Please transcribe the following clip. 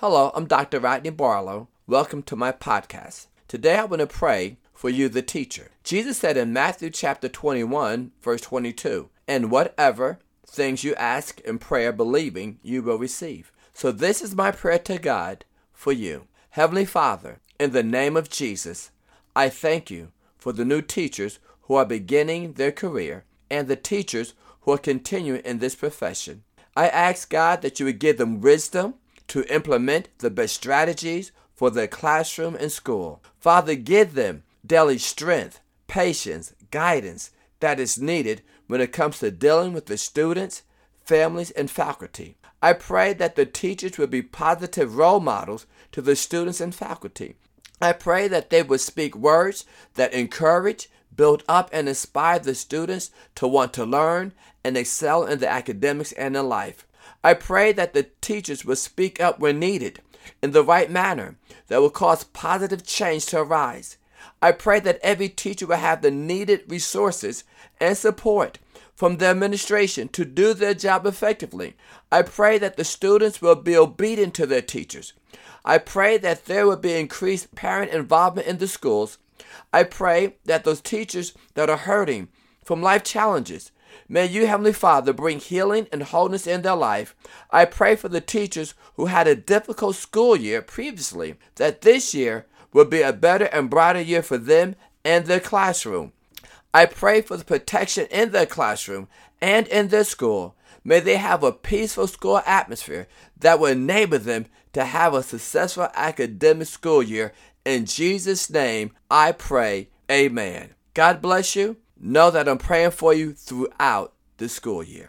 Hello, I'm Dr. Rodney Barlow. Welcome to my podcast. Today I want to pray for you, the teacher. Jesus said in Matthew chapter 21, verse 22, And whatever things you ask in prayer, believing, you will receive. So this is my prayer to God for you. Heavenly Father, in the name of Jesus, I thank you for the new teachers who are beginning their career and the teachers who are continuing in this profession. I ask God that you would give them wisdom to implement the best strategies for their classroom and school. Father, give them daily strength, patience, guidance that is needed when it comes to dealing with the students, families, and faculty. I pray that the teachers will be positive role models to the students and faculty. I pray that they will speak words that encourage, build up, and inspire the students to want to learn and excel in the academics and in life. I pray that the teachers will speak up when needed in the right manner that will cause positive change to arise. I pray that every teacher will have the needed resources and support from the administration to do their job effectively. I pray that the students will be obedient to their teachers. I pray that there will be increased parent involvement in the schools. I pray that those teachers that are hurting from life challenges, may you, Heavenly Father, bring healing and wholeness in their life. I pray for the teachers who had a difficult school year previously, that this year will be a better and brighter year for them and their classroom. I pray for the protection in their classroom and in their school. May they have a peaceful school atmosphere that will enable them to have a successful academic school year. In Jesus' name, I pray. Amen. God bless you. Know that I'm praying for you throughout the school year.